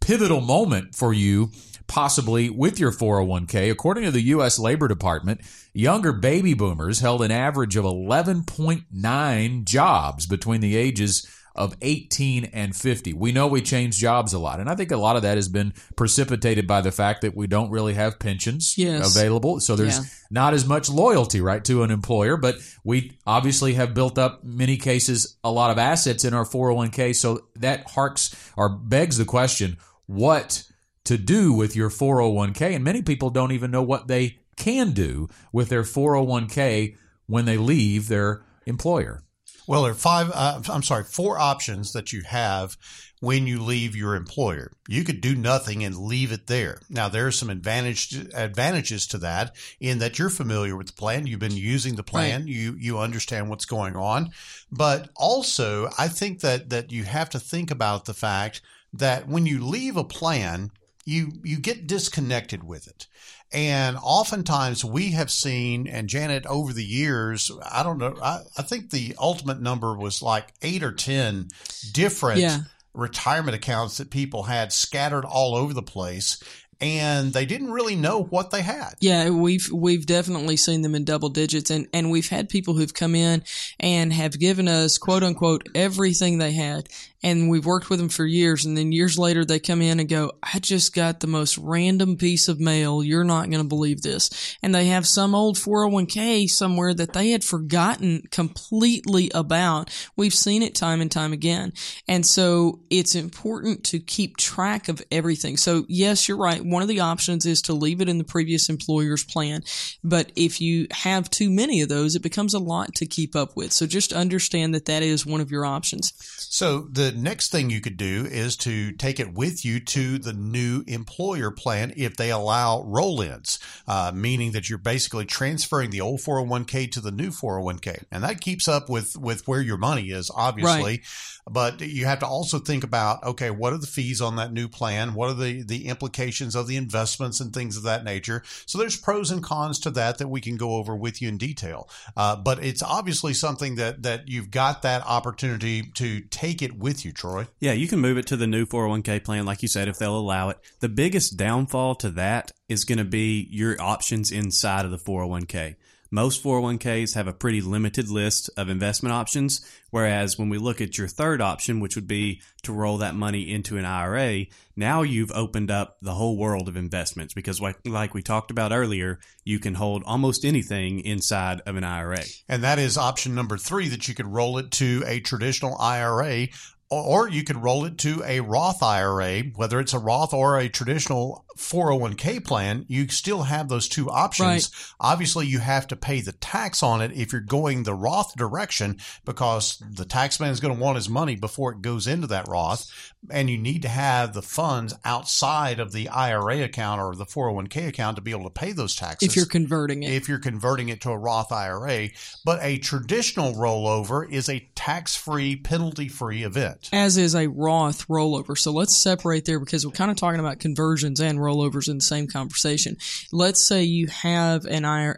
pivotal moment for you possibly with your 401k. According to the U.S. Labor Department, younger baby boomers held an average of 11.9 jobs between the ages of 18 and 50. We know we change jobs a lot. And I think a lot of that has been precipitated by the fact that we don't really have pensions Yes. available. So there's Yeah. not as much loyalty, right, to an employer. But we obviously have built up, many cases, a lot of assets in our 401k. So that harks or begs the question what to do with your 401k. And many people don't even know what they can do with their 401k when they leave their employer. Well, there are five, uh, I'm sorry, four options that you have when you leave your employer. You could do nothing and leave it there. Now, there are some advantage, advantages to that in that you're familiar with the plan. You've been using the plan. You, you understand what's going on. But also, I think that, that you have to think about the fact that when you leave a plan, you, you get disconnected with it. And oftentimes we have seen, and Janet, over the years, I don't know, I, I think the ultimate number was like eight or 10 different Yeah. retirement accounts that people had scattered all over the place. And they didn't really know what they had. Yeah, we've we've definitely seen them in double digits, and and we've had people who've come in and have given us quote unquote everything they had, and we've worked with them for years, and then years later they come in and go, I just got the most random piece of mail. You're not going to believe this, and they have some old 401k somewhere that they had forgotten completely about. We've seen it time and time again, and so it's important to keep track of everything. So yes, you're right. One of the options is to leave it in the previous employer's plan. But if you have too many of those, it becomes a lot to keep up with. So just understand that that is one of your options. So the next thing you could do is to take it with you to the new employer plan if they allow roll ins, uh, meaning that you're basically transferring the old 401k to the new 401k. And that keeps up with, with where your money is, obviously. Right. But you have to also think about, okay, what are the fees on that new plan? What are the, the implications of the investments and things of that nature? So there's pros and cons to that that we can go over with you in detail. Uh, but it's obviously something that, that you've got that opportunity to take it with you, Troy. Yeah, you can move it to the new 401k plan, like you said, if they'll allow it. The biggest downfall to that is going to be your options inside of the 401k. Most 401ks have a pretty limited list of investment options, whereas when we look at your third option, which would be to roll that money into an IRA, now you've opened up the whole world of investments because, like, like we talked about earlier, you can hold almost anything inside of an IRA. And that is option number three that you could roll it to a traditional IRA or you could roll it to a Roth IRA, whether it's a Roth or a traditional 401k plan, you still have those two options. Right. Obviously, you have to pay the tax on it if you're going the Roth direction because the taxman is going to want his money before it goes into that Roth. And you need to have the funds outside of the IRA account or the 401k account to be able to pay those taxes. if you're converting it. if you're converting it to a Roth IRA, but a traditional rollover is a tax-free, penalty-free event. as is a Roth rollover. So let's separate there because we're kind of talking about conversions and rollovers in the same conversation. Let's say you have an IRA,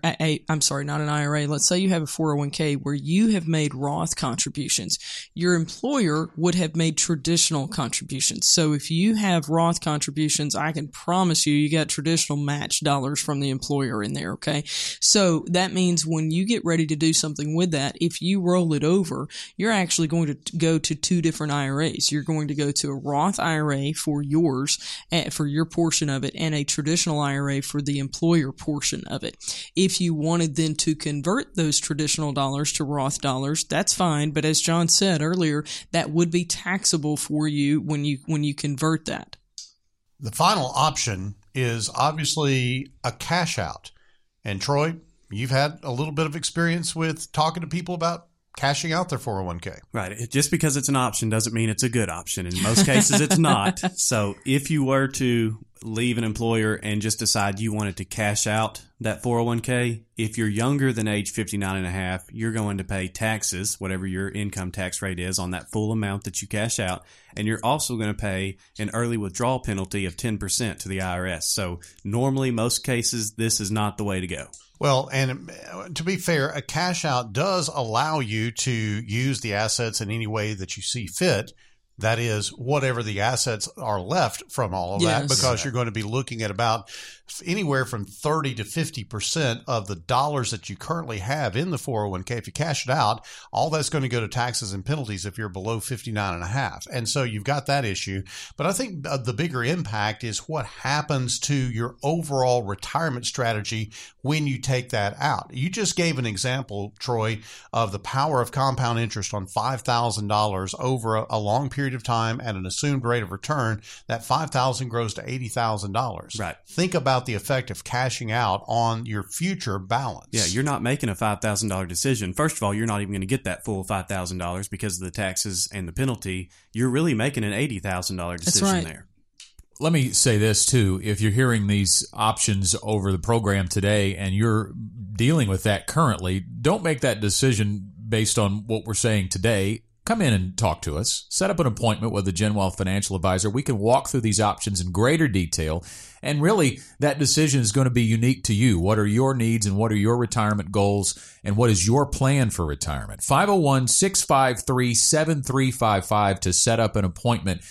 I'm sorry, not an IRA. Let's say you have a 401k where you have made Roth contributions. Your employer would have made traditional contributions. So if you have Roth contributions, I can promise you, you got traditional match dollars from the employer in there. Okay. So that means when you get ready to do something with that, if you roll it over, you're actually going to go to two different IRAs. You're going to go to a Roth IRA for yours, eh, for your portion of it, and a traditional IRA for the employer portion of it. If you wanted then to convert those traditional dollars to Roth dollars, that's fine. But as John said earlier, that would be taxable for you when you when you convert that. The final option is obviously a cash out. And Troy, you've had a little bit of experience with talking to people about cashing out their 401k. Right. It- Just because it's an option doesn't mean it's a good option. In most cases, it's not. (laughs) So if you were to leave an employer and just decide you wanted to cash out that 401k, if you're younger than age 59 and a half, you're going to pay taxes, whatever your income tax rate is on that full amount that you cash out. And you're also going to pay an early withdrawal penalty of 10% to the IRS. So normally, most cases, this is not the way to go. Well, and uh, to be fair, a cash out does allow you to use the assets in any way that you see fit. That is, whatever the assets are left from all of that, because you're going to be looking at about anywhere from 30 to 50% of the dollars that you currently have in the 401k. If you cash it out, all that's going to go to taxes and penalties if you're below 59 and a half. And so you've got that issue. But I think uh, the bigger impact is what happens to your overall retirement strategy when you take that out. You just gave an example, Troy, of the power of compound interest on $5,000 over a, a long period of time at an assumed rate of return. That 5000 grows to $80,000. Right. Think about the effect of cashing out on your future balance. Yeah, you're not making a five thousand dollar decision. First of all, you're not even going to get that full five thousand dollars because of the taxes and the penalty. You're really making an eighty thousand dollar decision right. there. let me say this too. If you're hearing these options over the program today and you're dealing with that currently, don't make that decision based on what we're saying today. Come in and talk to us. Set up an appointment with a Gen Wealth financial advisor. We can walk through these options in greater detail. And really, that decision is going to be unique to you. What are your needs and what are your retirement goals and what is your plan for retirement? 501 653 7355 to set up an appointment.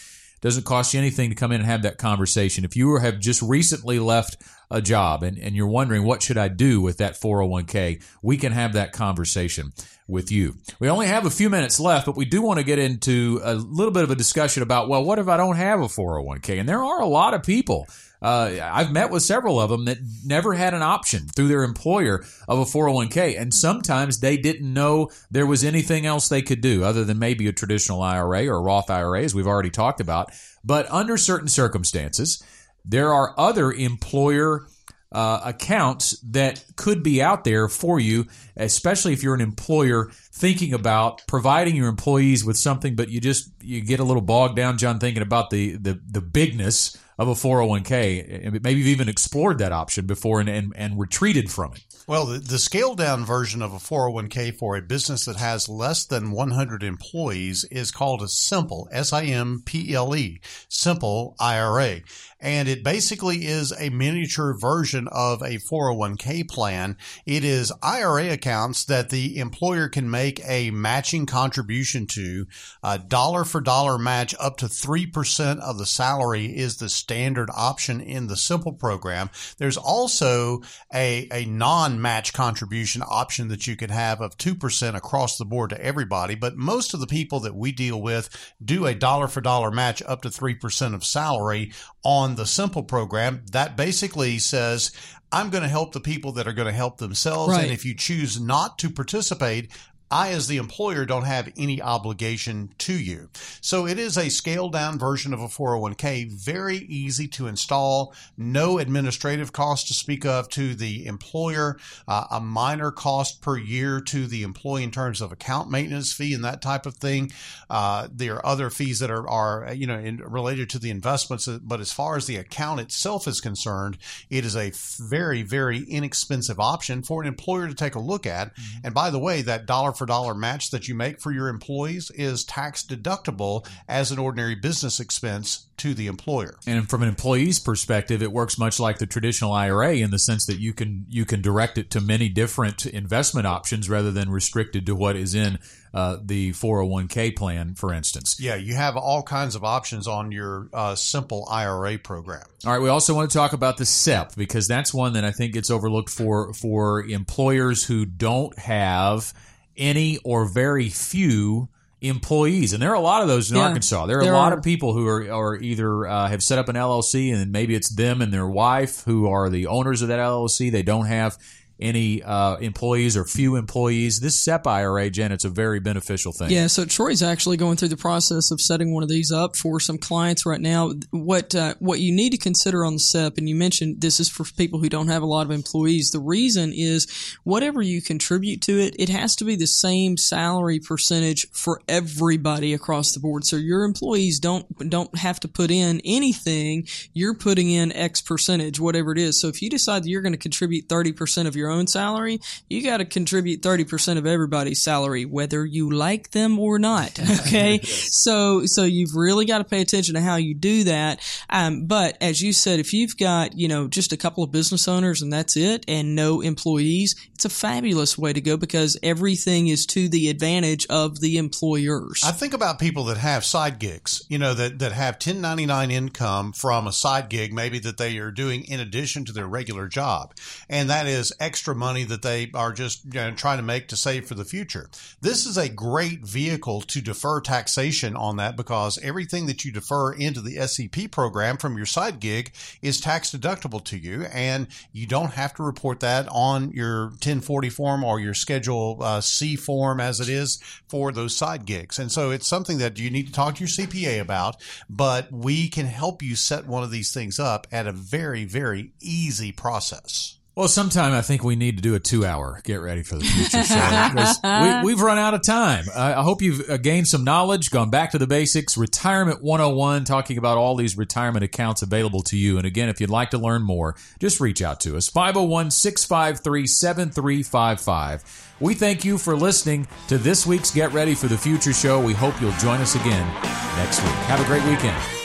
Doesn't cost you anything to come in and have that conversation. If you have just recently left a job and, and you're wondering what should I do with that 401k, we can have that conversation with you. We only have a few minutes left, but we do want to get into a little bit of a discussion about, well, what if I don't have a 401k? And there are a lot of people. Uh, I've met with several of them that never had an option through their employer of a 401k. And sometimes they didn't know there was anything else they could do other than maybe a traditional IRA or a Roth IRA, as we've already talked about. But under certain circumstances, there are other employer uh, accounts that could be out there for you, especially if you're an employer thinking about providing your employees with something, but you just you get a little bogged down, John, thinking about the the, the bigness of a 401k. Maybe you've even explored that option before and, and, and retreated from it. Well, the, the scaled down version of a 401k for a business that has less than 100 employees is called a simple, S I M P L E, simple IRA. And it basically is a miniature version of a 401k plan. It is IRA accounts that the employer can make a matching contribution to. A dollar for dollar match up to 3% of the salary is the standard option in the simple program. There's also a, a non match contribution option that you could have of 2% across the board to everybody. But most of the people that we deal with do a dollar for dollar match up to 3% of salary on the simple program. That basically says, I'm going to help the people that are going to help themselves. Right. And if you choose not to participate, I, as the employer, don't have any obligation to you. So it is a scaled down version of a 401k, very easy to install, no administrative cost to speak of to the employer, uh, a minor cost per year to the employee in terms of account maintenance fee and that type of thing. Uh, there are other fees that are, are you know, in, related to the investments, but as far as the account itself is concerned, it is a very, very inexpensive option for an employer to take a look at. And by the way, that dollar for dollar match that you make for your employees is tax deductible as an ordinary business expense to the employer. And from an employee's perspective, it works much like the traditional IRA in the sense that you can you can direct it to many different investment options rather than restricted to what is in uh, the 401k plan, for instance. Yeah, you have all kinds of options on your uh, simple IRA program. All right, we also want to talk about the SEP because that's one that I think gets overlooked for for employers who don't have any or very few employees, and there are a lot of those in Yeah, Arkansas. There are there a lot are. of people who are, are either uh, have set up an LLC, and maybe it's them and their wife who are the owners of that LLC. They don't have any uh, employees or few employees. This SEP IRA, Jen, it's a very beneficial thing. Yeah, so Troy's actually going through the process of setting one of these up for some clients right now. What uh, what you need to consider on the SEP, and you mentioned this is for people who don't have a lot of employees. The reason is whatever you contribute to it, it has to be the same salary percentage for everybody across the board. So your employees don't don't have to put in anything. You're putting in X percentage, whatever it is. So if you decide that you're going to contribute thirty percent of your own salary, you got to contribute 30% of everybody's salary, whether you like them or not. (laughs) Okay. So, so you've really got to pay attention to how you do that. Um, but as you said, if you've got, you know, just a couple of business owners and that's it and no employees, it's a fabulous way to go because everything is to the advantage of the employers. I think about people that have side gigs, you know, that, that have 1099 income from a side gig, maybe that they are doing in addition to their regular job. And that is extra money that they are just you know, trying to make to save for the future. This is a great vehicle to defer taxation on that because everything that you defer into the SEP program from your side gig is tax deductible to you. And you don't have to report that on your 1040 form or your Schedule uh, C form as it is for those side gigs. And so it's something that you need to talk to your CPA about, but we can help you set one of these things up at a very, very easy process. Well, sometime I think we need to do a two-hour get ready for the future show. (laughs) we, we've run out of time. I, I hope you've uh, gained some knowledge, gone back to the basics. Retirement 101, talking about all these retirement accounts available to you. And again, if you'd like to learn more, just reach out to us 501 653 7355. We thank you for listening to this week's Get Ready for the Future show. We hope you'll join us again next week. Have a great weekend.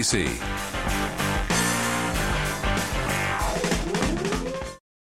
DC.